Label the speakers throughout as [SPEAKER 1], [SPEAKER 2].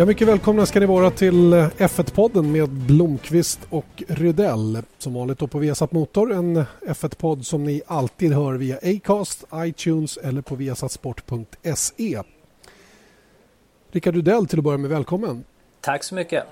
[SPEAKER 1] Ja, mycket välkomna ska ni vara till F1-podden med Blomqvist och Rydell. Som vanligt då på Viasat Motor, en F1-podd som ni alltid hör via Acast, iTunes eller på viasatsport.se. Rickard Rydell till att börja med, välkommen.
[SPEAKER 2] Tack så mycket.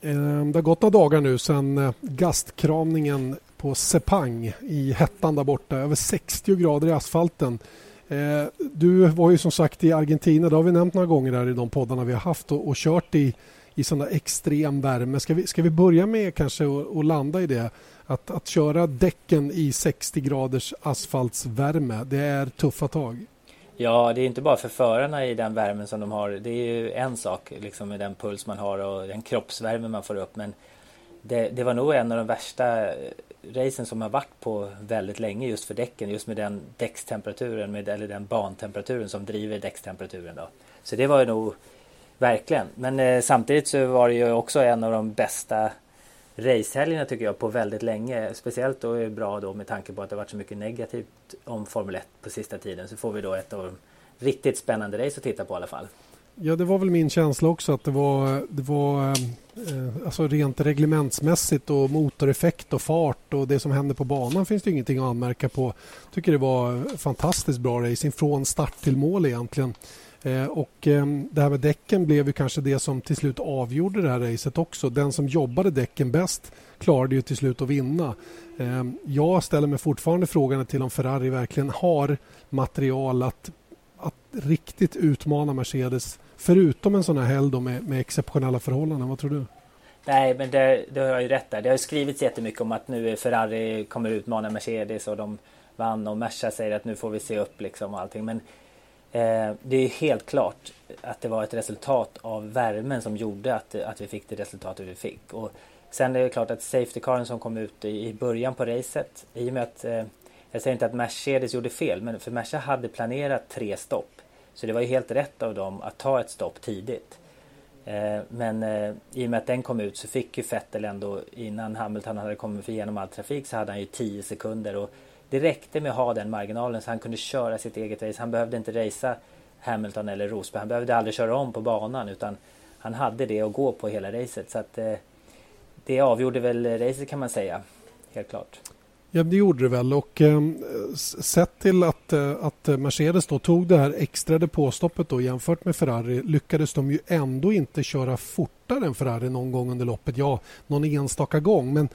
[SPEAKER 1] Eh, det har gått några dagar nu sedan eh, gastkramningen på Sepang i hettan där borta. Över 60 grader i asfalten. Eh, du var ju som sagt i Argentina, det har vi nämnt några gånger där i de poddarna vi har haft och, och kört i, i sån där extrem värme. Ska vi, ska vi börja med kanske att landa i det? Att, att köra däcken i 60 graders asfaltsvärme, det är tuffa tag.
[SPEAKER 2] Ja, det är inte bara för förarna i den värmen som de har. Det är ju en sak liksom med den puls man har och den kroppsvärme man får upp. Men det, det var nog en av de värsta racen som har varit på väldigt länge just för däcken. Just med den däckstemperaturen, med, eller den bantemperaturen som driver däckstemperaturen. Då. Så det var ju nog verkligen. Men eh, samtidigt så var det ju också en av de bästa racehelgerna tycker jag på väldigt länge. Speciellt då är det bra då med tanke på att det varit så mycket negativt om Formel 1 på sista tiden. Så får vi då ett av de riktigt spännande race att titta på i alla fall.
[SPEAKER 1] Ja, det var väl min känsla också att det var, det var eh, Eh, alltså rent reglementsmässigt och motoreffekt och fart och det som händer på banan finns det ingenting att anmärka på. Jag tycker det var fantastiskt bra racing från start till mål egentligen. Eh, och ehm, det här med däcken blev ju kanske det som till slut avgjorde det här racet också. Den som jobbade däcken bäst klarade ju till slut att vinna. Ehm, jag ställer mig fortfarande frågan till om Ferrari verkligen har material att, att riktigt utmana Mercedes Förutom en sån här helg med, med exceptionella förhållanden, vad tror du?
[SPEAKER 2] Nej, men det, det har jag ju rätt där. Det har skrivits jättemycket om att nu Ferrari kommer utmana Mercedes och de vann och Merca säger att nu får vi se upp liksom och allting. Men eh, det är helt klart att det var ett resultat av värmen som gjorde att, att vi fick det resultatet vi fick. Och sen är det klart att Safety Caren som kom ut i, i början på racet, i och med att eh, jag säger inte att Mercedes gjorde fel, men för Merca hade planerat tre stopp. Så det var ju helt rätt av dem att ta ett stopp tidigt. Eh, men eh, i och med att den kom ut så fick ju Vettel ändå innan Hamilton hade kommit igenom all trafik så hade han ju 10 sekunder och det räckte med att ha den marginalen så han kunde köra sitt eget race. Han behövde inte racea Hamilton eller Rosberg. Han behövde aldrig köra om på banan utan han hade det att gå på hela racet. Så att eh, det avgjorde väl racet kan man säga. Helt klart.
[SPEAKER 1] Ja, det gjorde det väl. Och eh, sett till att, eh, att Mercedes då tog det här extra depåstoppet då, jämfört med Ferrari lyckades de ju ändå inte köra fortare än Ferrari någon gång under loppet. Ja, någon enstaka gång. Men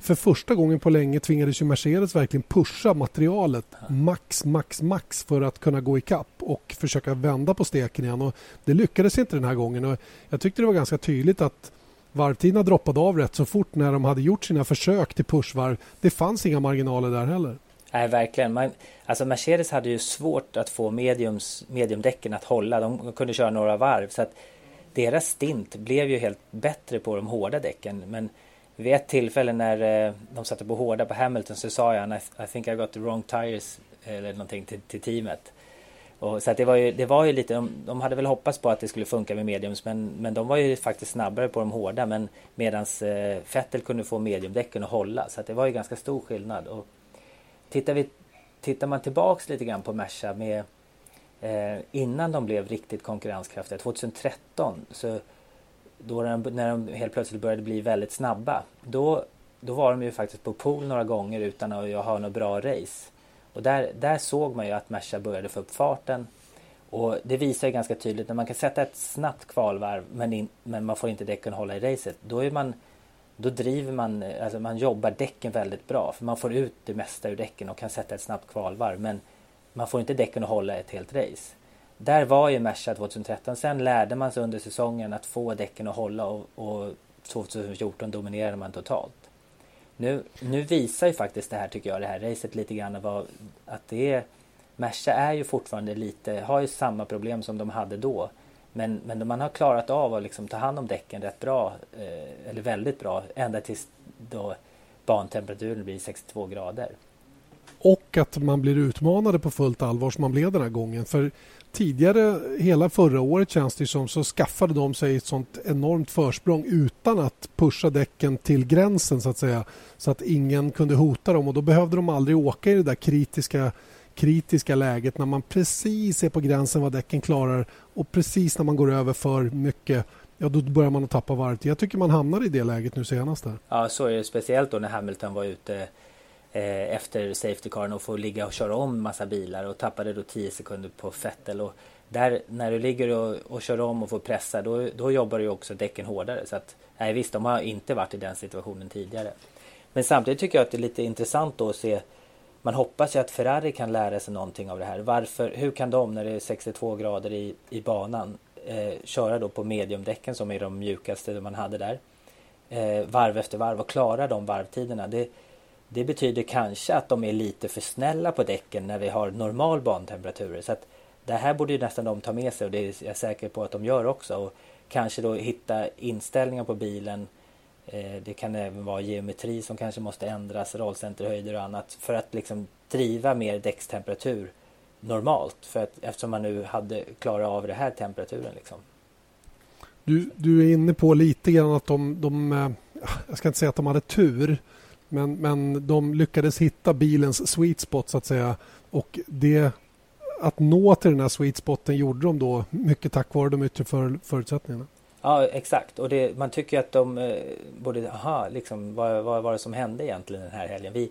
[SPEAKER 1] för första gången på länge tvingades ju Mercedes verkligen pusha materialet max, max, max för att kunna gå ikapp och försöka vända på steken igen. Och det lyckades inte den här gången. Och jag tyckte det var ganska tydligt att varvtiderna droppade av rätt så fort när de hade gjort sina försök till pushvarv. Det fanns inga marginaler där heller.
[SPEAKER 2] Nej, verkligen. Man, alltså Mercedes hade ju svårt att få mediums, mediumdäcken att hålla. De kunde köra några varv. Så att deras stint blev ju helt bättre på de hårda däcken. Men vid ett tillfälle när eh, de satte på hårda på Hamilton så sa jag I think I got the wrong tires eller någonting till, till teamet. Och, så att det, var ju, det var ju lite, de, de, hade väl hoppats på att det skulle funka med mediums men, men de var ju faktiskt snabbare på de hårda men medans eh, Vettel kunde få mediumdäcken att hålla så att det var ju ganska stor skillnad. Och tittar, vi, tittar man tillbaks lite grann på Merca med eh, innan de blev riktigt konkurrenskraftiga 2013 så då när de, när de helt plötsligt började bli väldigt snabba då, då var de ju faktiskt på pool några gånger utan att ha något bra race. Och där, där såg man ju att Merca började få upp farten. Och det visar ju ganska tydligt när man kan sätta ett snabbt kvalvarv men, in, men man får inte däcken hålla i racet. Då är man då driver man, alltså man jobbar däcken väldigt bra för man får ut det mesta ur däcken och kan sätta ett snabbt kvalvarv men man får inte däcken att hålla ett helt race. Där var ju Merca 2013. Sen lärde man sig under säsongen att få däcken att hålla och, och 2014 dominerade man totalt. Nu, nu visar ju faktiskt det här tycker jag, det här racet lite grann vad, att det är Merca är ju fortfarande lite, har ju samma problem som de hade då. Men, men man har klarat av att liksom ta hand om däcken rätt bra, eh, eller väldigt bra, ända tills då bantemperaturen blir 62 grader.
[SPEAKER 1] Och att man blir utmanade på fullt allvar som man blev den här gången. För tidigare, hela förra året känns det som, så skaffade de sig ett sånt enormt försprång utan att pusha däcken till gränsen så att säga. Så att ingen kunde hota dem och då behövde de aldrig åka i det där kritiska kritiska läget när man precis är på gränsen vad däcken klarar och precis när man går över för mycket ja, då börjar man att tappa varvet. Jag tycker man hamnar i det läget nu senast. Där.
[SPEAKER 2] Ja, så är det speciellt då när Hamilton var ute Eh, efter Safety Car och får ligga och köra om massa bilar och tappade då 10 sekunder på Fettel Och där, när du ligger och, och kör om och får pressa då, då jobbar ju också däcken hårdare. Så att, nej, visst, de har inte varit i den situationen tidigare. Men samtidigt tycker jag att det är lite intressant då att se man hoppas ju att Ferrari kan lära sig någonting av det här. Varför, hur kan de när det är 62 grader i, i banan eh, köra då på mediumdäcken som är de mjukaste man hade där. Eh, varv efter varv och klara de varvtiderna. Det, det betyder kanske att de är lite för snälla på däcken när vi har normal bantemperatur. Så att det här borde ju nästan de ta med sig och det är jag säker på att de gör också. Och kanske då hitta inställningar på bilen. Eh, det kan även vara geometri som kanske måste ändras, rollcenterhöjder och annat för att liksom driva mer däckstemperatur normalt. För att, eftersom man nu hade klarat av den här temperaturen. Liksom.
[SPEAKER 1] Du, du är inne på lite grann att de, de, eh, jag ska inte säga att de hade tur, men, men de lyckades hitta bilens sweet spot så att säga. Och det, att nå till den här sweet spoten gjorde de då mycket tack vare de yttre för, förutsättningarna.
[SPEAKER 2] Ja exakt och det, man tycker att de eh, borde, aha, liksom, vad, vad var det som hände egentligen den här helgen? Vi,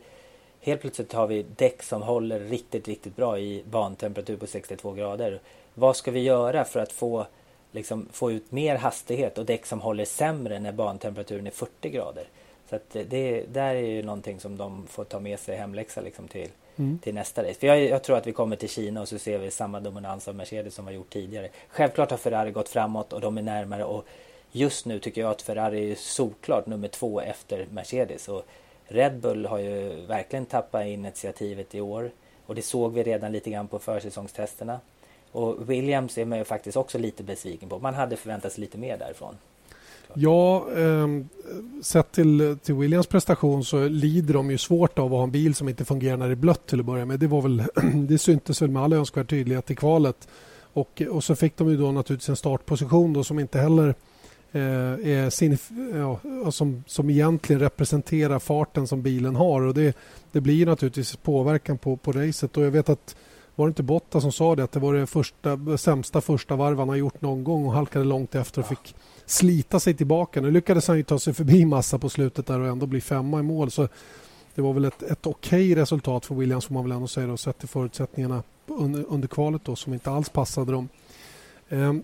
[SPEAKER 2] Helt plötsligt har vi däck som håller riktigt, riktigt bra i bantemperatur på 62 grader. Vad ska vi göra för att få, liksom, få ut mer hastighet och däck som håller sämre när bantemperaturen är 40 grader? Så att det där är ju någonting som de får ta med sig hemläxa liksom till, mm. till nästa race. För jag, jag, tror att vi kommer till Kina och så ser vi samma dominans av Mercedes som vi gjort tidigare. Självklart har Ferrari gått framåt och de är närmare och just nu tycker jag att Ferrari är såklart nummer två efter Mercedes. Och Red Bull har ju verkligen tappat initiativet i år och det såg vi redan lite grann på försäsongstesterna. Och Williams är man ju faktiskt också lite besviken på. Man hade förväntat sig lite mer därifrån.
[SPEAKER 1] Ja, eh, sett till, till Williams prestation så lider de ju svårt av att ha en bil som inte fungerar när det är blött till att börja med. Det, var väl, det syntes väl med all önskvärd tydlighet i kvalet. Och, och så fick de ju då naturligtvis en startposition då som inte heller Eh, är sin, ja, som, som egentligen representerar farten som bilen har. Och det, det blir naturligtvis påverkan på, på racet. Och jag vet att var det inte Botta som sa det att det var det första, sämsta första varv han har gjort någon gång och halkade långt efter och fick slita sig tillbaka. Nu lyckades han ju ta sig förbi massa på slutet där och ändå bli femma i mål. Så det var väl ett, ett okej resultat för Williams får man väl ändå säga då, sett till förutsättningarna under, under kvalet då, som inte alls passade dem. Um,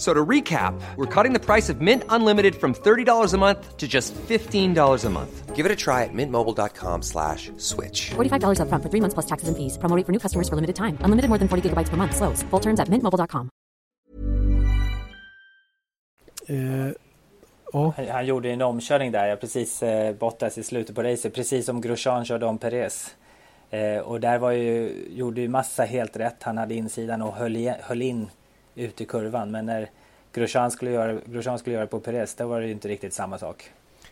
[SPEAKER 3] So to recap, we're cutting the price of Mint Unlimited from $30 a month to just $15 a month. Give it a try at mintmobile.com slash switch.
[SPEAKER 4] $45 up front for three months plus taxes and fees. Promoting for new customers for limited time. Unlimited more than 40 gigabytes per month. Slows. Full terms at mintmobile.com.
[SPEAKER 2] Eh, oh. han, han, gjorde en omkörning där, precis eh, Bottas i slutet på racet. Precis som Grosjean körde om Perez. Eh, och där var ju, gjorde ju massa helt rätt. Han hade insidan och höll, i, höll in ut i kurvan. Men när Grosjean skulle göra, Grosjean skulle göra på Perez, då var det inte riktigt samma sak.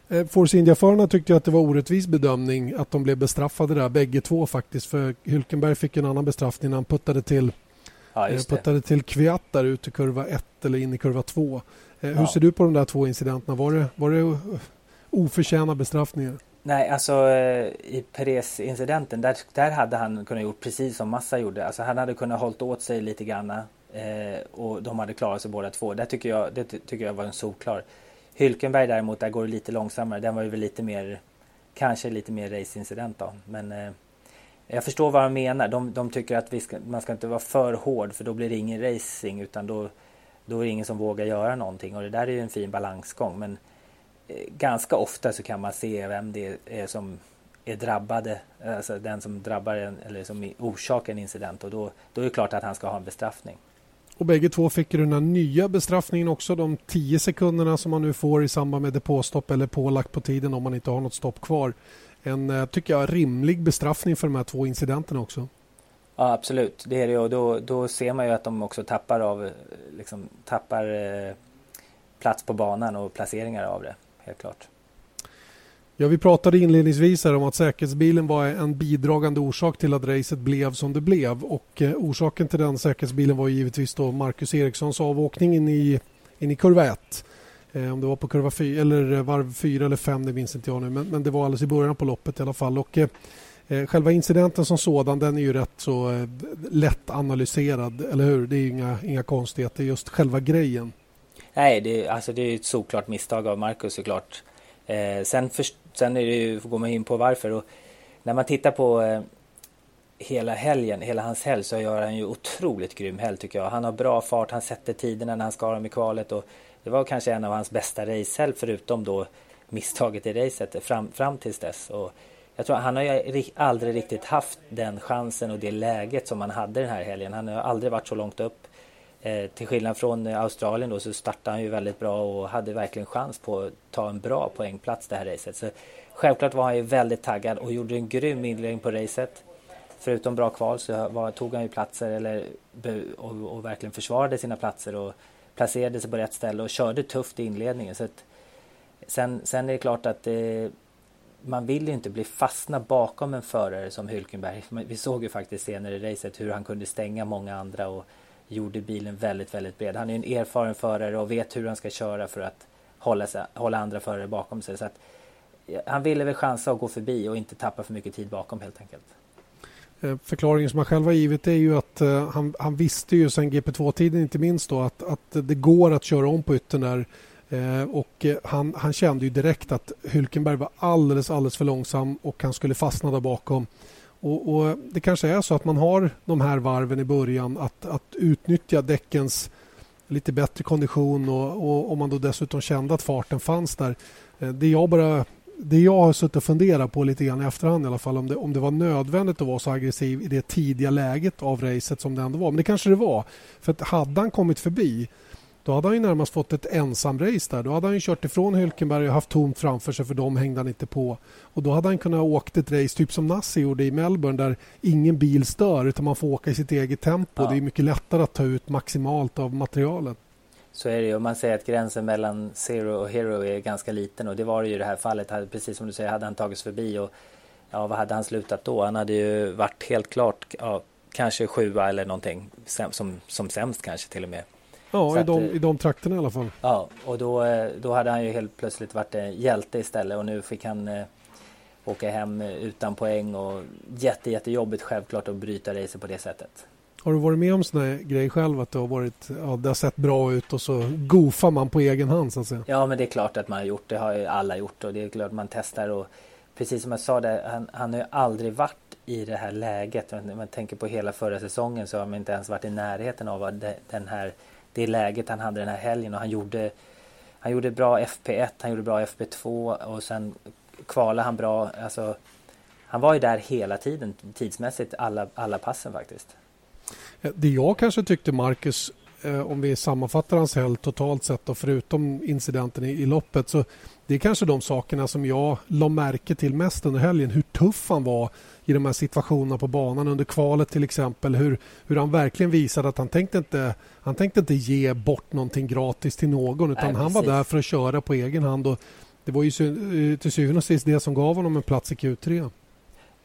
[SPEAKER 1] Eh, Force India-förarna tyckte att det var orättvis bedömning att de blev bestraffade där, bägge två faktiskt. För Hülkenberg fick en annan bestraffning när han puttade till, ja, eh, puttade till Kviat där ute i kurva 1 eller in i kurva 2. Eh, hur ja. ser du på de där två incidenterna? Var det, var det oförtjänade bestraffningar?
[SPEAKER 2] Nej, alltså i Perez-incidenten där, där hade han kunnat gjort precis som Massa gjorde. Alltså han hade kunnat hållit åt sig lite grann Eh, och de hade klarat sig båda två. Det tycker jag, det tycker jag var en solklar. Hylkenberg däremot, där går det lite långsammare. Den var ju väl lite mer, kanske lite mer raceincident då. Men eh, jag förstår vad de menar. De, de tycker att vi ska, man ska inte vara för hård för då blir det ingen racing utan då, då är det ingen som vågar göra någonting. Och det där är ju en fin balansgång. Men eh, ganska ofta så kan man se vem det är som är drabbade, alltså den som drabbar en, eller som orsakar en incident och då, då är det klart att han ska ha en bestraffning.
[SPEAKER 1] Och bägge två fick den här nya bestraffningen också. De tio sekunderna som man nu får i samband med depåstopp eller pålagt på tiden om man inte har något stopp kvar. En, eh, tycker jag, rimlig bestraffning för de här två incidenterna också.
[SPEAKER 2] Ja absolut, det är det och då, då ser man ju att de också tappar av liksom, tappar eh, plats på banan och placeringar av det, helt klart.
[SPEAKER 1] Ja, vi pratade inledningsvis om att säkerhetsbilen var en bidragande orsak till att racet blev som det blev. Och eh, orsaken till den säkerhetsbilen var givetvis då Marcus Erikssons avåkning in i, in i kurva 1. Eh, om det var på kurva 4 eller eh, varv 4 eller 5, det minns inte jag nu. Men, men, det var alldeles i början på loppet i alla fall. Och, eh, själva incidenten som sådan den är ju rätt så eh, lätt analyserad, eller hur? Det är inga, inga konstigheter, just själva grejen.
[SPEAKER 2] Nej, det, är, alltså det är ett såklart misstag av Marcus såklart. Eh, sen, för, sen är det ju, går man in på varför. Och när man tittar på eh, hela helgen, hela hans helg så gör han ju otroligt grym helg tycker jag. Han har bra fart, han sätter tiderna när han ska ha dem i kvalet och det var kanske en av hans bästa racehelg förutom då misstaget i racet fram, fram tills dess. Och jag tror han har ju aldrig riktigt haft den chansen och det läget som han hade den här helgen. Han har aldrig varit så långt upp. Eh, till skillnad från eh, Australien då så startade han ju väldigt bra och hade verkligen chans på att ta en bra poängplats det här racet. Så självklart var han ju väldigt taggad och gjorde en grym inledning på racet. Förutom bra kval så var, tog han ju platser eller, och, och, verkligen försvarade sina platser och placerade sig på rätt ställe och körde tufft i inledningen. Så att, sen, sen är det klart att eh, man vill ju inte bli fastna bakom en förare som Hülkenberg. Vi såg ju faktiskt senare i racet hur han kunde stänga många andra och gjorde bilen väldigt, väldigt bred. Han är en erfaren förare och vet hur han ska köra för att hålla, sig, hålla andra förare bakom sig. Så att, han ville väl chansa att gå förbi och inte tappa för mycket tid bakom helt enkelt.
[SPEAKER 1] Eh, förklaringen som han själv har givit är ju att eh, han, han, visste ju sen GP2-tiden inte minst då att, att det går att köra om på yttern där. Eh, och han, han kände ju direkt att Hülkenberg var alldeles, alldeles för långsam och han skulle fastna där bakom. Och, och, Det kanske är så att man har de här varven i början att, att utnyttja däckens lite bättre kondition och, om man då dessutom kände att farten fanns där. Eh, det jag bara det jag har suttit och funderat på lite grann i efterhand i alla fall om det, om det var nödvändigt att vara så aggressiv i det tidiga läget av racet som det ändå var. Men det kanske det var. För att hade han kommit förbi då hade han ju närmast fått ett ensam race där. Då hade han ju kört ifrån Hülkenberg och haft tomt framför sig för de hängde han inte på. Och då hade han kunnat åkt ett race typ som Nassi gjorde i Melbourne där ingen bil stör utan man får åka i sitt eget tempo. Ja. Det är mycket lättare att ta ut maximalt av materialet.
[SPEAKER 2] Så är det ju. Man säger att gränsen mellan Zero och Hero är ganska liten och det var det ju i det här fallet. Precis som du säger, hade han tagits förbi och ja, vad hade han slutat då? Han hade ju varit helt klart, ja, kanske sjua eller någonting som, som sämst kanske till och med.
[SPEAKER 1] Ja, i, de, att, i de trakterna i alla fall.
[SPEAKER 2] Ja, och då, eh, då hade han ju helt plötsligt varit en hjälte istället och nu fick han eh, åka hem utan poäng och jätte, jättejobbigt självklart att bryta racet på det sättet.
[SPEAKER 1] Har du varit med om sån här grej själv att det har, varit, ja, det har sett bra ut och så goofar man på egen hand så att säga?
[SPEAKER 2] Ja men det är klart att man har gjort det. har ju alla gjort och det är klart man testar och precis som jag sa det, han, han har ju aldrig varit i det här läget. Om man tänker på hela förra säsongen så har man inte ens varit i närheten av den här, det läget han hade den här helgen och han gjorde han gjorde bra FP1, han gjorde bra FP2 och sen kvalade han bra. Alltså, han var ju där hela tiden tidsmässigt, alla, alla passen faktiskt.
[SPEAKER 1] Eh, det jag kanske tyckte Marcus, eh, om vi sammanfattar hans helg totalt sett och förutom incidenten i, i loppet så det är kanske de sakerna som jag la märke till mest under helgen. Hur tuff han var i de här situationerna på banan under kvalet till exempel. Hur, hur han verkligen visade att han tänkte inte, han tänkte inte ge bort någonting gratis till någon utan Nej, han var där för att köra på egen hand. Och det var ju eh, till syvende och sist det som gav honom en plats i Q3.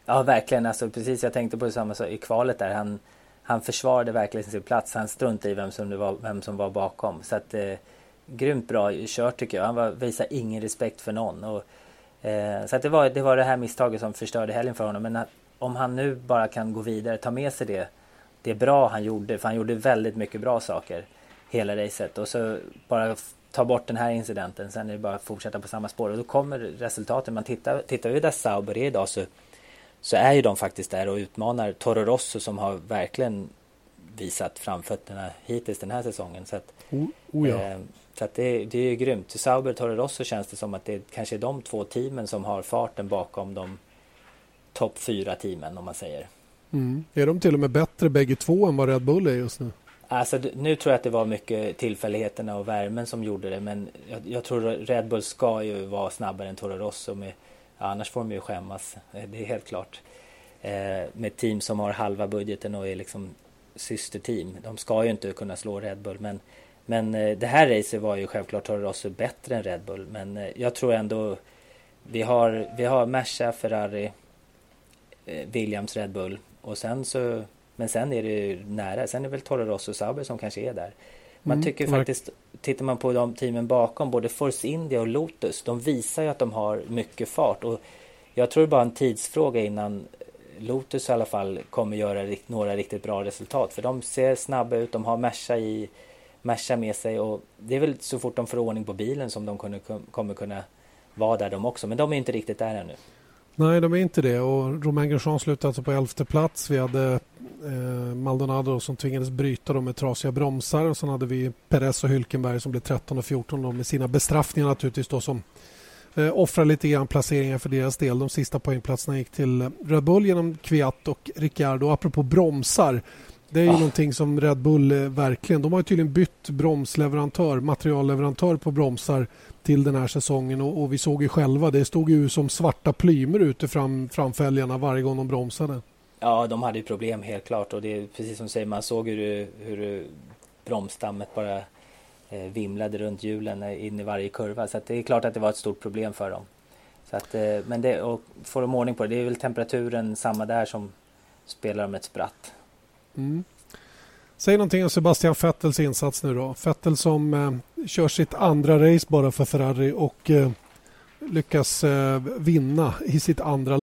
[SPEAKER 2] Ja verkligen, alltså, precis jag tänkte på detsamma i kvalet där. Han, han försvarade verkligen sin plats. Han struntade i vem som, var, vem som var bakom. Så att, eh, grymt bra kört tycker jag. Han var, visade ingen respekt för någon. Och, eh, så att det, var, det var det här misstaget som förstörde helgen för honom. Men att, om han nu bara kan gå vidare, ta med sig det, det bra han gjorde. För han gjorde väldigt mycket bra saker hela racet. Och så bara ta bort den här incidenten. Sen är det bara att fortsätta på samma spår. Och då kommer resultaten. Man tittar, tittar vi där Sauber är idag så så är ju de faktiskt där och utmanar Toro Rosso som har verkligen visat framfötterna hittills den här säsongen. Så att,
[SPEAKER 1] oh, oh ja. eh,
[SPEAKER 2] så att det, det är ju grymt. Till Sauber och Toro Rosso känns det som att det kanske är de två teamen som har farten bakom de topp fyra teamen om man säger.
[SPEAKER 1] Mm. Är de till och med bättre bägge två än vad Red Bull är just nu?
[SPEAKER 2] Alltså, nu tror jag att det var mycket tillfälligheterna och värmen som gjorde det. Men jag, jag tror Red Bull ska ju vara snabbare än Toro Rosso med annars får de ju skämmas, eh, det är helt klart. Eh, med team som har halva budgeten och är liksom systerteam. De ska ju inte kunna slå Red Bull men, men eh, det här racet var ju självklart Toro Rosso bättre än Red Bull. Men jag tror ändå vi har, vi har Merca, Ferrari, eh, Williams, Red Bull och sen så men sen är det ju nära. Sen är det väl Toro Rosso och Sauber som kanske är där. Man mm, tycker faktiskt, tittar man på de teamen bakom, både Force India och Lotus, de visar ju att de har mycket fart. Och jag tror det är bara en tidsfråga innan Lotus i alla fall kommer göra några riktigt bra resultat. För de ser snabba ut, de har Merca, i, Merca med sig och det är väl så fort de får ordning på bilen som de kommer kunna vara där de också. Men de är inte riktigt där ännu.
[SPEAKER 1] Nej, de är inte det. Och Romain Grosjean slutade alltså på elfte plats. Vi hade eh, Maldonado som tvingades bryta med trasiga bromsar. Och sen hade vi Perez och Hylkenberg som blev 13 och 14 med sina bestraffningar naturligtvis då som eh, offrar lite grann placeringar för deras del. De sista poängplatserna gick till Red Bull genom Kviat och Ricciardo. Apropå bromsar. Det är ju ah. någonting som Red Bull eh, verkligen... De har tydligen bytt bromsleverantör, materialleverantör på bromsar till den här säsongen och, och, vi såg ju själva, det stod ju som svarta plymer ute fram, framfälgarna varje gång de bromsade.
[SPEAKER 2] Ja, de hade ju problem helt klart och det är precis som du säger, man såg hur, hur bromsstammet bara eh, vimlade runt hjulen in i varje kurva. Så det är klart att det var ett stort problem för dem. Så att, eh, men det, och får de ordning på det, det är väl temperaturen samma där som spelar om ett spratt.
[SPEAKER 1] Mm. Säg någonting om Sebastian Vettels insats nu då. Vettel som eh, kör sitt andra race bara för Ferrari och eh, lyckas eh, vinna i sitt andra.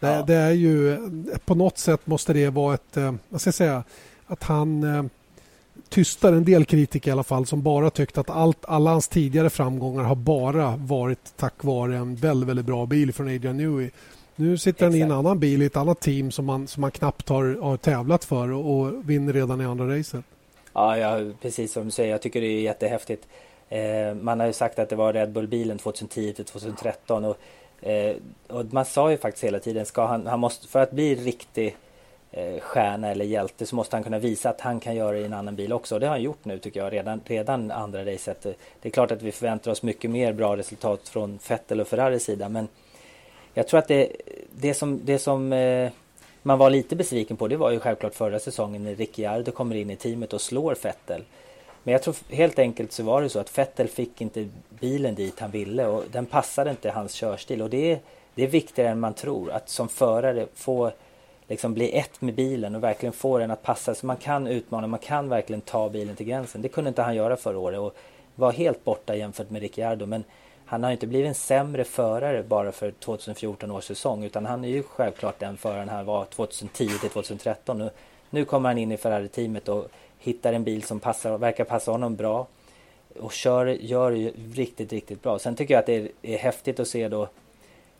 [SPEAKER 1] Det, ja. det, är ju på något sätt måste det vara ett, eh, vad ska jag säga, att han eh, tystar en del kritiker i alla fall som bara tyckt att allt, alla hans tidigare framgångar har bara varit tack vare en väldigt, väldigt bra bil från Adrian Newey. Nu sitter han i en annan bil i ett annat team som man, som man knappt har, har tävlat för och, och vinner redan i andra racet.
[SPEAKER 2] Ja, ja, precis som du säger. Jag tycker det är jättehäftigt. Eh, man har ju sagt att det var Red Bull-bilen 2010 till 2013 och, eh, och man sa ju faktiskt hela tiden ska han, han måste, för att bli riktig eh, stjärna eller hjälte så måste han kunna visa att han kan göra det i en annan bil också. Och det har han gjort nu tycker jag, redan, redan andra racet. Eh, det är klart att vi förväntar oss mycket mer bra resultat från Vettel och Ferraris sida men jag tror att det, det som, det som eh, man var lite besviken på det var ju självklart förra säsongen när Ricciardo kommer in i teamet och slår Vettel. Men jag tror helt enkelt så var det så att Vettel fick inte bilen dit han ville och den passade inte hans körstil och det är, det är viktigare än man tror att som förare få liksom bli ett med bilen och verkligen få den att passa så man kan utmana, man kan verkligen ta bilen till gränsen. Det kunde inte han göra förra året och var helt borta jämfört med Ricciardo men han har inte blivit en sämre förare bara för 2014 års säsong utan han är ju självklart den föraren han var 2010 till 2013. Nu, nu kommer han in i Ferrari-teamet och hittar en bil som passar, verkar passa honom bra och kör, gör ju riktigt, riktigt bra. Sen tycker jag att det är, är häftigt att se då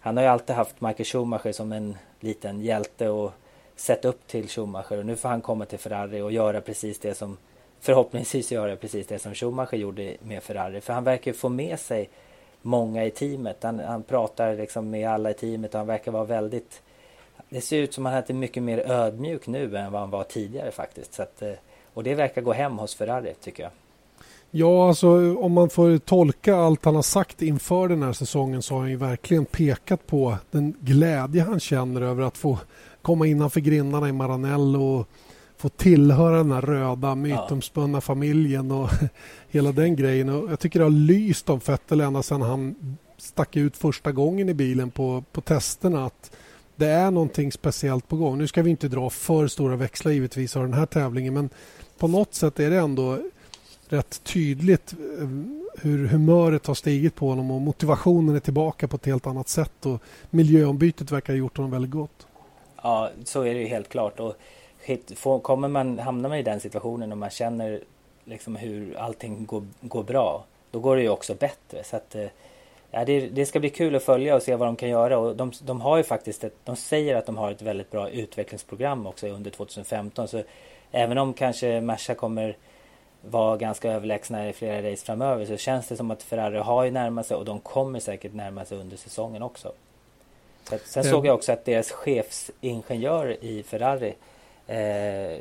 [SPEAKER 2] han har ju alltid haft Michael Schumacher som en liten hjälte och sett upp till Schumacher och nu får han komma till Ferrari och göra precis det som förhoppningsvis göra precis det som Schumacher gjorde med Ferrari. För han verkar få med sig många i teamet. Han, han pratar liksom med alla i teamet och han verkar vara väldigt... Det ser ut som att han är mycket mer ödmjuk nu än vad han var tidigare faktiskt. Så att, eh, och det verkar gå hem hos Ferrari tycker jag.
[SPEAKER 1] Ja, alltså om man får tolka allt han har sagt inför den här säsongen så har han ju verkligen pekat på den glädje han känner över att få komma innanför grindarna i Maranello och få tillhöra den här röda mytomspunna ja. familjen och hela den grejen. Och jag tycker det har lyst om Vettel ända sedan han stack ut första gången i bilen på, på testerna att det är någonting speciellt på gång. Nu ska vi inte dra för stora växlar givetvis av den här tävlingen men på något sätt är det ändå rätt tydligt eh, hur humöret har stigit på honom och motivationen är tillbaka på ett helt annat sätt och miljöombytet verkar ha gjort honom väldigt gott.
[SPEAKER 2] Ja, så är det ju helt klart. Och kommer man, hamnar man i den situationen och man känner liksom hur allting går, går bra, då går det ju också bättre. Så att, eh, ja, det, det, ska bli kul att följa och se vad de kan göra. Och de, de har ju faktiskt ett, de säger att de har ett väldigt bra utvecklingsprogram också under 2015. Så även om kanske Merca kommer vara ganska överlägsna i flera race framöver så känns det som att Ferrari har ju närmat sig och de kommer säkert närma sig under säsongen också. Så sen såg jag också att deras chefsingenjör i Ferrari eh,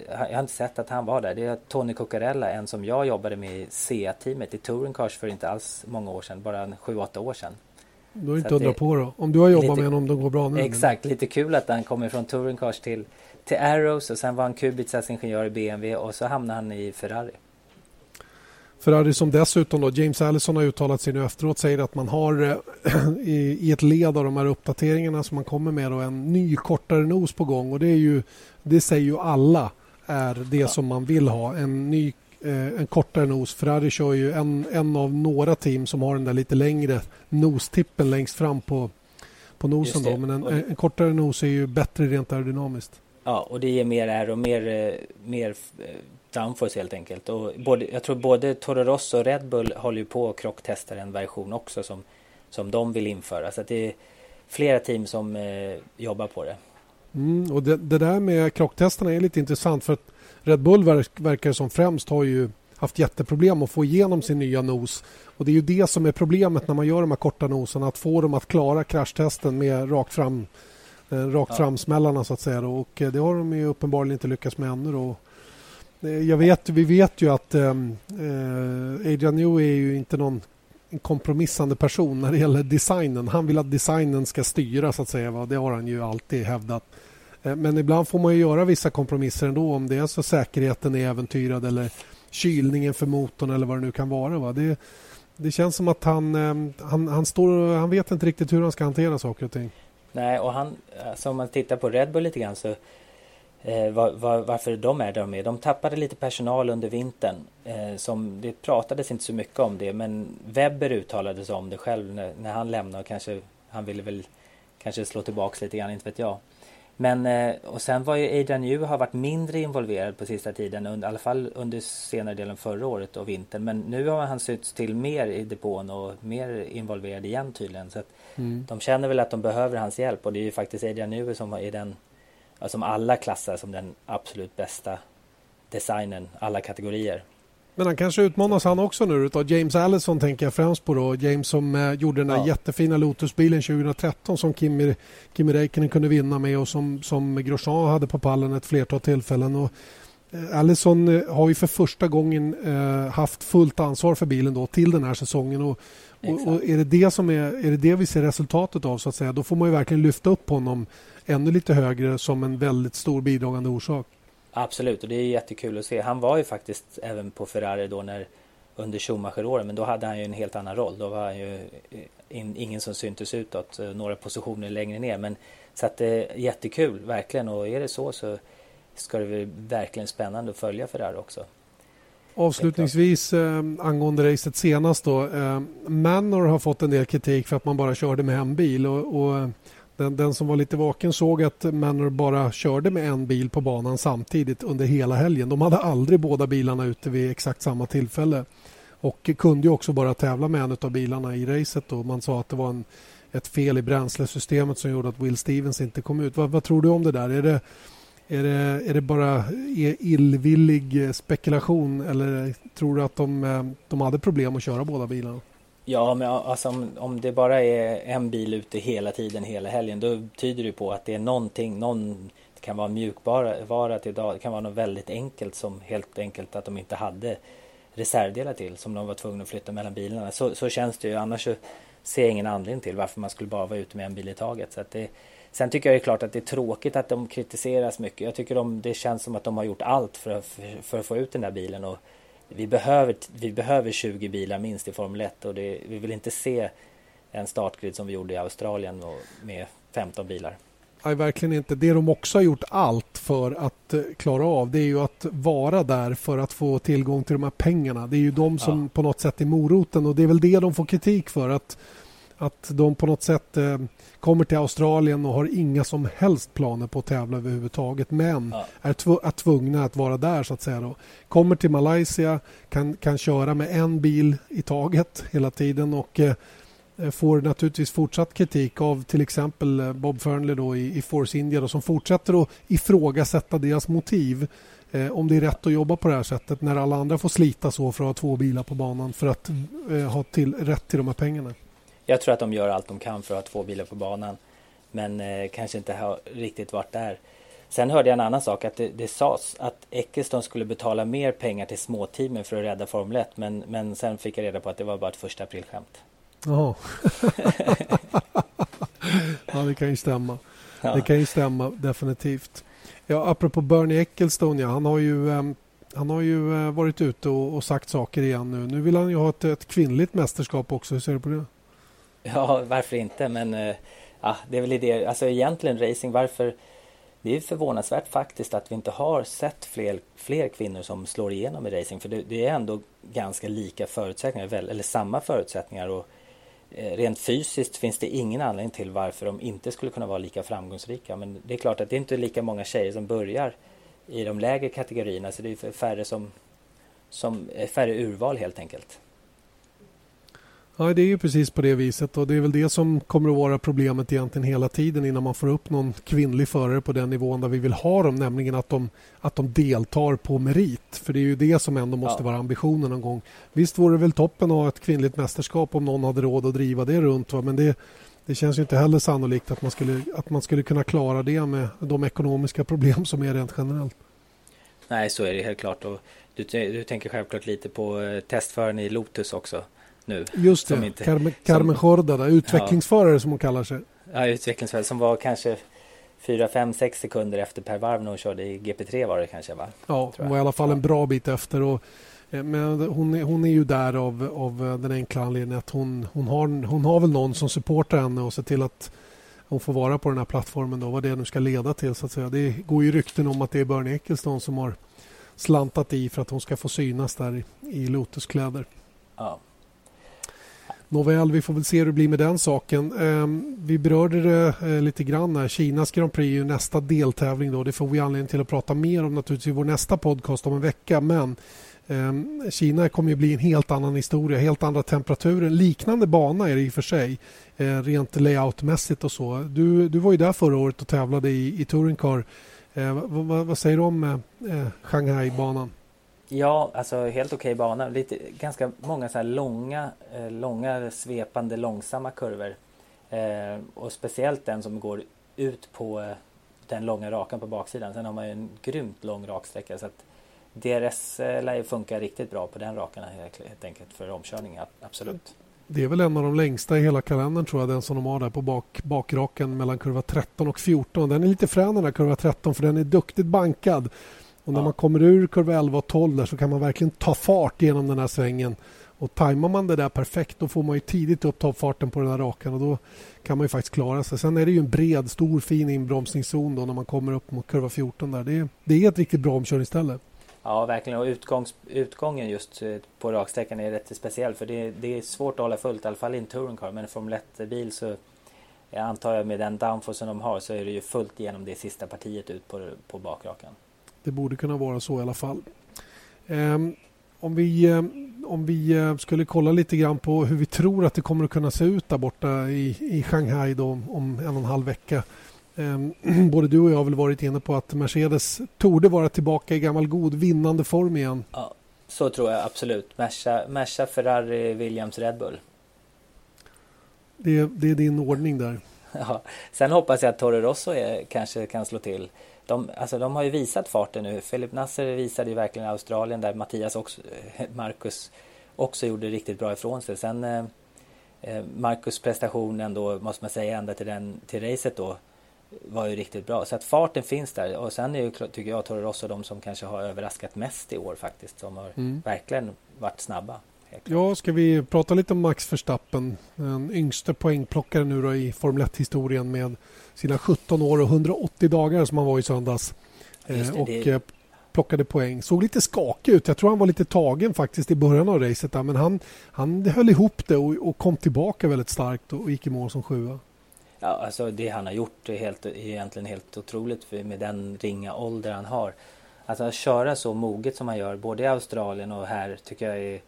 [SPEAKER 2] jag har inte sett att han var där. Det är Tony Cuccarella, en som jag jobbade med i CA-teamet i Touring Cars för inte alls många år sedan, bara 7-8 år sedan.
[SPEAKER 1] Då är inte undra på då. Om du har jobbat lite, med honom, då går bra nu.
[SPEAKER 2] Exakt, lite kul att han kommer från Touring Cars till, till Arrows och sen var han Kubicas ingenjör i BMW och så hamnade han i Ferrari.
[SPEAKER 1] Ferrari som dessutom då, James Allison har uttalat sig nu efteråt säger att man har eh, i, i, ett led av de här uppdateringarna som man kommer med då, en ny kortare nos på gång och det är ju det säger ju alla är det ja. som man vill ha en ny eh, en kortare nos. Ferrari kör ju en, en av några team som har den där lite längre nostippen längst fram på, på nosen. Då. Men en, en, kortare nos är ju bättre rent aerodynamiskt.
[SPEAKER 2] Ja, och det ger mer aero, mer, eh, mer downforce helt enkelt. Och både, jag tror både Toro Rosso och Red Bull håller ju på att krocktesta en version också som, som de vill införa. Så det är flera team som eh, jobbar på det.
[SPEAKER 1] Mm, och det, det, där med krocktesterna är lite intressant för att Red Bull verk, verkar som främst har ju haft jätteproblem att få igenom sin nya nos. Och Det är ju det som är problemet när man gör de här korta noserna, att få dem att klara kraschtesten med rakt fram eh, rakt ja. framsmällarna så att säga. Och eh, det har de ju uppenbarligen inte lyckats med ännu. Då. Eh, jag vet, vi vet ju att eh, eh Adrian Newey är ju inte någon kompromissande person när det gäller designen. Han vill att designen ska styra så att säga. Va? Det har han ju alltid hävdat. Eh, men ibland får man ju göra vissa kompromisser ändå om det är så säkerheten är äventyrad eller kylningen för motorn eller vad det nu kan vara. Va? Det, det känns som att han, ehm, han, han, står, han vet inte riktigt hur han ska hantera saker och ting.
[SPEAKER 2] Nej, och han, eh, alltså om man tittar på Red Bull lite grann så eh, var, var, varför de är där de är. De tappade lite personal under vintern. Eh, som, det pratades inte så mycket om det men Webber uttalade sig om det själv när, när han lämnade. Kanske, han ville väl kanske slå tillbaks lite grann, inte vet jag. Men eh, och sen var ju Adrian New har varit mindre involverad på sista tiden, under, i alla fall under senare delen förra året och vintern. Men nu har han sytts till mer i depån och mer involverad igen tydligen. Så mm. De känner väl att de behöver hans hjälp och det är ju faktiskt Adrian New som är den som alla klassar som den absolut bästa designen, alla kategorier.
[SPEAKER 1] Men han kanske utmanas han också nu utav James Allison tänker jag främst på då. James som eh, gjorde den där ja. jättefina Lotusbilen 2013 som Kimi, Kimi Räikkönen kunde vinna med och som, som Grosjean hade på pallen ett flertal tillfällen. Och, Allison eh, har ju för första gången eh, haft fullt ansvar för bilen då till den här säsongen. Och, och, och, är, det det som är, är det det vi ser resultatet av så att säga, då får man ju verkligen lyfta upp honom ännu lite högre som en väldigt stor bidragande orsak.
[SPEAKER 2] Absolut, och det är jättekul att se. Han var ju faktiskt även på Ferrari då när under Schumacher-åren, men då hade han ju en helt annan roll. Då var han ju in, ingen som syntes utåt, eh, några positioner längre ner. Men så att det är jättekul, verkligen. Och är det så så ska det bli verkligen spännande att följa Ferrari också.
[SPEAKER 1] Avslutningsvis eh, angående racet senast då. Eh, Manor har fått en del kritik för att man bara körde med en bil. Och, och eh, den, den, som var lite vaken såg att Manor bara körde med en bil på banan samtidigt under hela helgen. De hade aldrig båda bilarna ute vid exakt samma tillfälle och kunde ju också bara tävla med en av bilarna i racet. Då. Man sa att det var en, ett fel i bränslesystemet som gjorde att Will Stevens inte kom ut. Vad, vad tror du om det där? Är det, är det, är det bara eh, illvillig eh, spekulation eller tror du att de, eh, de hade problem att köra båda bilarna?
[SPEAKER 2] Ja, men alltså om, om det bara är en bil ute hela tiden, hela helgen, då tyder det på att det är någonting, någon, Det kan vara mjukvara till idag. Det kan vara något väldigt enkelt som helt enkelt att de inte hade reservdelar till som de var tvungna att flytta mellan bilarna. Så, så känns det ju. Annars så ser jag ingen anledning till varför man skulle bara vara ute med en bil i taget. Så att det, sen tycker jag det är klart att det är tråkigt att de kritiseras mycket. Jag tycker de, det känns som att de har gjort allt för att, för, för att få ut den där bilen. Och vi, behöver, vi behöver 20 bilar minst i Formel 1 och det, vi vill inte se en startgrid som vi gjorde i Australien med 15 bilar.
[SPEAKER 1] Nej, verkligen inte. Det de också har gjort allt för att eh, klara av det är ju att vara där för att få tillgång till de här pengarna. Det är ju de som ja. på något sätt är moroten och det är väl det de får kritik för. Att, att de på något sätt eh, kommer till Australien och har inga som helst planer på att tävla överhuvudtaget men ja. är, tv är tvungna att vara där så att säga. Då. Kommer till Malaysia, kan, kan köra med en bil i taget hela tiden och eh, Eh, får naturligtvis fortsatt kritik av till exempel eh, Bob Fernley då i, i Force India då, som fortsätter att ifrågasätta deras motiv. Eh, om det är rätt att jobba på det här sättet när alla andra får slita så för att ha två bilar på banan för att eh, ha till, rätt till de här pengarna.
[SPEAKER 2] Jag tror att de gör allt de kan för att ha två bilar på banan men eh, kanske inte har riktigt varit där. Sen hörde jag en annan sak att det, det sades att Eccleston skulle betala mer pengar till småteamen för att rädda Formel 1 men, men sen fick jag reda på att det var bara ett första aprilskämt.
[SPEAKER 1] Jaha. ja, det kan ju stämma. Ja. Det kan ju stämma definitivt. Ja, apropå Bernie Ecclestone, ja, han har ju, um, han har ju uh, varit ute och, och, sagt saker igen nu. Nu vill han ju ha ett, ett kvinnligt mästerskap också. Hur ser du på det?
[SPEAKER 2] Ja, varför inte? Men eh, ja, det är väl idé. Alltså egentligen racing, varför? Det är förvånansvärt faktiskt att vi inte har sett fler, fler kvinnor som slår igenom i racing. För det, det är ändå ganska lika förutsättningar, eller samma förutsättningar. Och, Eh, rent fysiskt finns det ingen anledning till varför de inte skulle kunna vara lika framgångsrika. Men det är klart att det inte är lika många tjejer som börjar i de lägre kategorierna så det är färre som, som eh, färre urval helt enkelt.
[SPEAKER 1] Ja, det är ju precis på det viset och det är väl det som kommer att vara problemet egentligen hela tiden innan man får upp någon kvinnlig förare på den nivån där vi vill ha dem, nämligen att de, att de deltar på merit. För det är ju det som ändå måste ja. vara ambitionen någon gång. Visst vore det väl toppen att ha ett kvinnligt mästerskap om någon hade råd att driva det runt, va? men det, det känns ju inte heller sannolikt att man, skulle, att man skulle kunna klara det med de ekonomiska problem som är rent generellt.
[SPEAKER 2] Nej, så är det helt klart. Och du, du tänker självklart lite på eh, testföraren i Lotus också nu.
[SPEAKER 1] Just det, inte, Carmen, Carmen Jorda, utvecklingsförare ja, som hon kallar sig.
[SPEAKER 2] Ja, utvecklingsförare som var kanske 4, 5, 6 sekunder efter per varv när hon körde i GP3 var det kanske va?
[SPEAKER 1] Ja, hon var i alla fall en bra bit efter. Och, eh, men hon, är, hon är ju där av, av eh, den enkla anledningen att hon, hon, har, hon har väl någon som supportar henne och ser till att hon får vara på den här plattformen. Då, vad det nu ska leda till. så att säga. Det går ju rykten om att det är Bernie Ecclestone som har slantat i för att hon ska få synas där i, i Lotuskläder. Ja. Nåväl, vi får väl se hur det blir med den saken. Ehm, vi berörde det eh, lite grann här. Kinas Grand Prix är ju nästa deltävling. Då. Det får vi anledning till att prata mer om naturligtvis i vår nästa podcast om en vecka. Men ehm, Kina kommer ju bli en helt annan historia, helt andra temperaturer. Liknande bana är det i och för sig, eh, rent layoutmässigt och så. Du, du var ju där förra året och tävlade i, i Touring Car. Eh, vad, vad, vad, säger du om Shanghai-banan?
[SPEAKER 2] Ja, alltså helt okej okay bana. Lite, ganska många så här långa, eh, långa svepande långsamma kurvor. Eh, och speciellt den som går ut på eh, den långa rakan på baksidan. Sen har man ju en grymt lång raksträcka. Så att DRS eh, lär ju funka riktigt bra på den rakan helt enkelt för omkörning. Absolut.
[SPEAKER 1] Det är väl en av de längsta i hela kalendern tror jag, den som de har där på bak, bakraken mellan kurva 13 och 14. Den är lite frän den här kurva 13 för den är duktigt bankad. Och när ja. man kommer ur kurva 11 och 12 där så kan man verkligen ta fart genom den här svängen. Och tajmar man det där perfekt då får man ju tidigt upp toppfarten på den här rakan och då kan man ju faktiskt klara sig. Sen är det ju en bred, stor, fin inbromsningszon då när man kommer upp mot kurva 14 där. Det är, det är ett riktigt bra omkörningsställe.
[SPEAKER 2] Ja, verkligen. Och utgångs, utgången just eh, på raksträckan är rätt speciell för det, det är svårt att hålla fullt, i alla fall i en touring car. Men en Formel 1-bil så jag antar jag med den downforcen de har så är det ju fullt genom det sista partiet ut på, på bakrakan.
[SPEAKER 1] Det borde kunna vara så i alla fall. Um, om vi, um, om vi uh, skulle kolla lite grann på hur vi tror att det kommer att kunna se ut där borta i, i Shanghai då, om en och en halv vecka. Både du och jag har väl varit inne på att Mercedes torde vara tillbaka i gammal god vinnande form igen.
[SPEAKER 2] Ja, så tror jag absolut. Merca, Merca Ferrari, Williams, Red Bull.
[SPEAKER 1] Det, det är din ordning där.
[SPEAKER 2] Ja, sen hoppas jag att Toro Rosso är, kanske kan slå till. De, alltså, de har ju visat farten nu. Filip Nasser visade ju verkligen Australien där Mattias också, Marcus också gjorde riktigt bra ifrån sig. Sen eh, eh Marcus prestation ändå, måste man säga, ända till, den, till racet då var ju riktigt bra. Så att farten finns där. Och sen är ju, tycker jag, Toro Rosso de som kanske har överraskat mest i år faktiskt. Som har mm. verkligen varit snabba.
[SPEAKER 1] Ja, ska vi prata lite om Max Verstappen? Den yngste poängplockaren nu då i Formel 1-historien med sina 17 år och 180 dagar som han var i söndags. Det, och det... Eh, plockade poäng. Såg lite skakig ut. Jag tror han var lite tagen faktiskt i början av racet. Där, men han, han höll ihop det och, och kom tillbaka väldigt starkt och gick i mål som sjua.
[SPEAKER 2] Ja, alltså det han har gjort är helt, egentligen helt otroligt med den ringa ålder han har. Alltså att köra så moget som han gör både i Australien och här tycker jag är,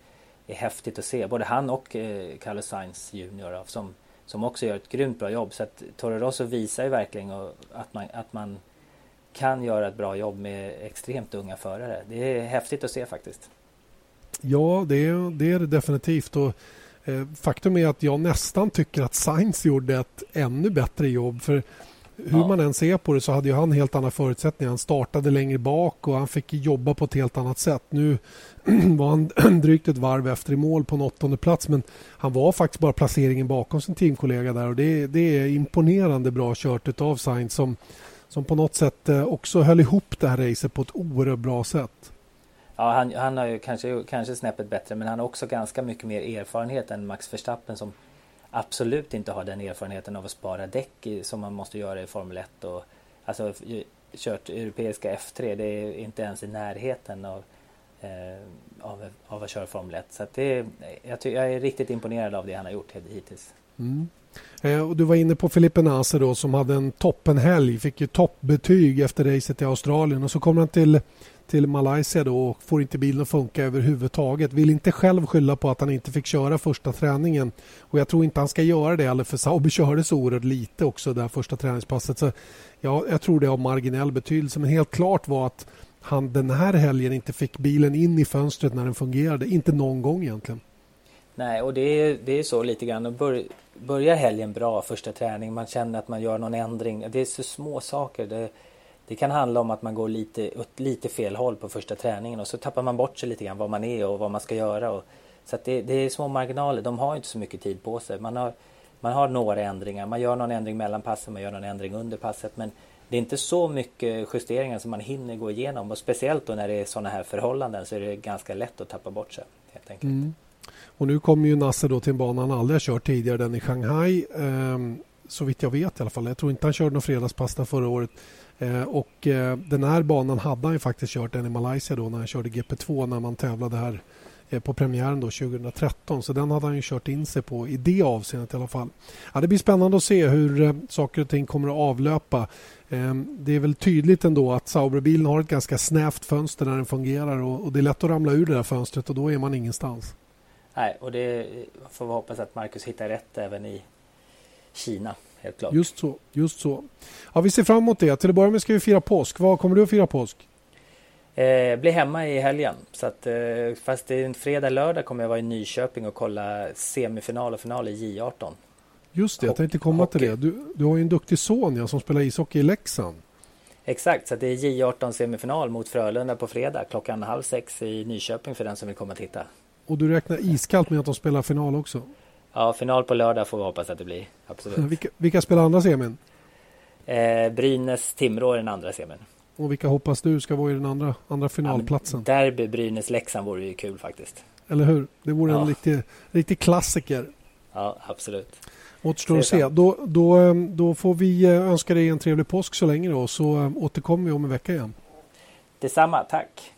[SPEAKER 2] är häftigt att se. Både han och eh, Carlos Sainz Junior som, som också gör ett grymt bra jobb. Så att Toro Rosso visar ju verkligen att man, att man kan göra ett bra jobb med extremt unga förare. Det är häftigt att se faktiskt.
[SPEAKER 1] Ja, det är det, är det definitivt. Och Eh, faktum är att jag nästan tycker att Sainz gjorde ett ännu bättre jobb. För hur ja. man än ser på det så hade han helt andra förutsättningar. Han startade längre bak och han fick jobba på ett helt annat sätt. Nu var han drygt ett varv efter i mål på en åttonde plats men han var faktiskt bara placeringen bakom sin teamkollega där och det, det är imponerande bra kört av Sainz som, som på något sätt eh, också höll ihop det här racet på ett oerhört bra sätt.
[SPEAKER 2] Ja, han, han har ju kanske, kanske snäppet bättre men han har också ganska mycket mer erfarenhet än Max Verstappen som absolut inte har den erfarenheten av att spara däck i, som man måste göra i Formel 1 och alltså kört europeiska F3 det är inte ens i närheten av, eh, av, av att köra Formel 1 så att det, jag, jag är riktigt imponerad av det han har gjort hittills.
[SPEAKER 1] Mm. Eh, och du var inne på Filippe Nase då som hade en toppenhelg, fick ju toppbetyg efter racet i Australien och så kommer han till till Malaysia då och får inte bilen att funka överhuvudtaget. Vill inte själv skylla på att han inte fick köra första träningen. Och Jag tror inte han ska göra det heller för Sauber körde så oerhört lite också det första träningspasset. Så ja, jag tror det har marginell betydelse men helt klart var att han den här helgen inte fick bilen in i fönstret när den fungerade. Inte någon gång egentligen.
[SPEAKER 2] Nej, och det är, det är så lite grann. Bör, börjar helgen bra första träning, man känner att man gör någon ändring. Det är så små saker. Det, det kan handla om att man går lite åt lite fel håll på första träningen och så tappar man bort sig lite grann vad man är och vad man ska göra. Och, så det, det, är små marginaler. De har inte så mycket tid på sig. Man har, man har några ändringar. Man gör någon ändring mellan passen, man gör någon ändring under passet. Men det är inte så mycket justeringar som man hinner gå igenom. Och speciellt då när det är sådana här förhållanden så är det ganska lätt att tappa bort sig. Helt enkelt. Mm.
[SPEAKER 1] Och nu kommer ju Nasse då till en bana han aldrig har kört tidigare, den i Shanghai. Um, så vitt jag vet i alla fall. Jag tror inte han körde någon fredagspass förra året. Eh, och eh, den här banan hade han ju faktiskt kört den i Malaysia då när han körde GP2 när man tävlade här eh, på premiären då 2013. Så den hade han ju kört in sig på i det avseendet i alla fall. Ja, det blir spännande att se hur eh, saker och ting kommer att avlöpa. Eh, det är väl tydligt ändå att Sauberbilen har ett ganska snävt fönster när den fungerar och det är lätt att ramla ur det där fönstret och då är man ingenstans.
[SPEAKER 2] Nej, och det får vi hoppas att Marcus hittar rätt även i Kina helt klart.
[SPEAKER 1] Just så. Just så. Ja, vi ser fram emot det. Till att börja med ska vi fira påsk. Vad kommer du att fira påsk?
[SPEAKER 2] Eh, blir hemma i helgen. Så att, eh, fast det är en fredag, lördag kommer jag vara i Nyköping och kolla semifinal och final i J18.
[SPEAKER 1] Just det, jag tänkte komma till det. Du, du har ju en duktig son ja, som spelar ishockey i Leksand.
[SPEAKER 2] Exakt, så det är J18 semifinal mot Frölunda på fredag klockan halv sex i Nyköping för den som vill komma och titta. Och
[SPEAKER 1] du räknar iskallt med att de spelar final också?
[SPEAKER 2] Ja, final på lördag får vi hoppas att det blir. Absolut.
[SPEAKER 1] Vilka, vilka spelar andra semin?
[SPEAKER 2] Eh, Brynäs-Timrå är den andra semin.
[SPEAKER 1] Och vilka hoppas du ska vara i den andra, andra finalplatsen?
[SPEAKER 2] Ja, derby Brynäs-Leksand vore ju kul faktiskt.
[SPEAKER 1] Eller hur? Det vore ja. en riktig, riktig klassiker.
[SPEAKER 2] Ja, absolut.
[SPEAKER 1] Återstår att se. Då, då, eh, då får vi eh, önska dig en trevlig påsk så länge då, så eh, återkommer vi om en vecka igen.
[SPEAKER 2] Detsamma, tack.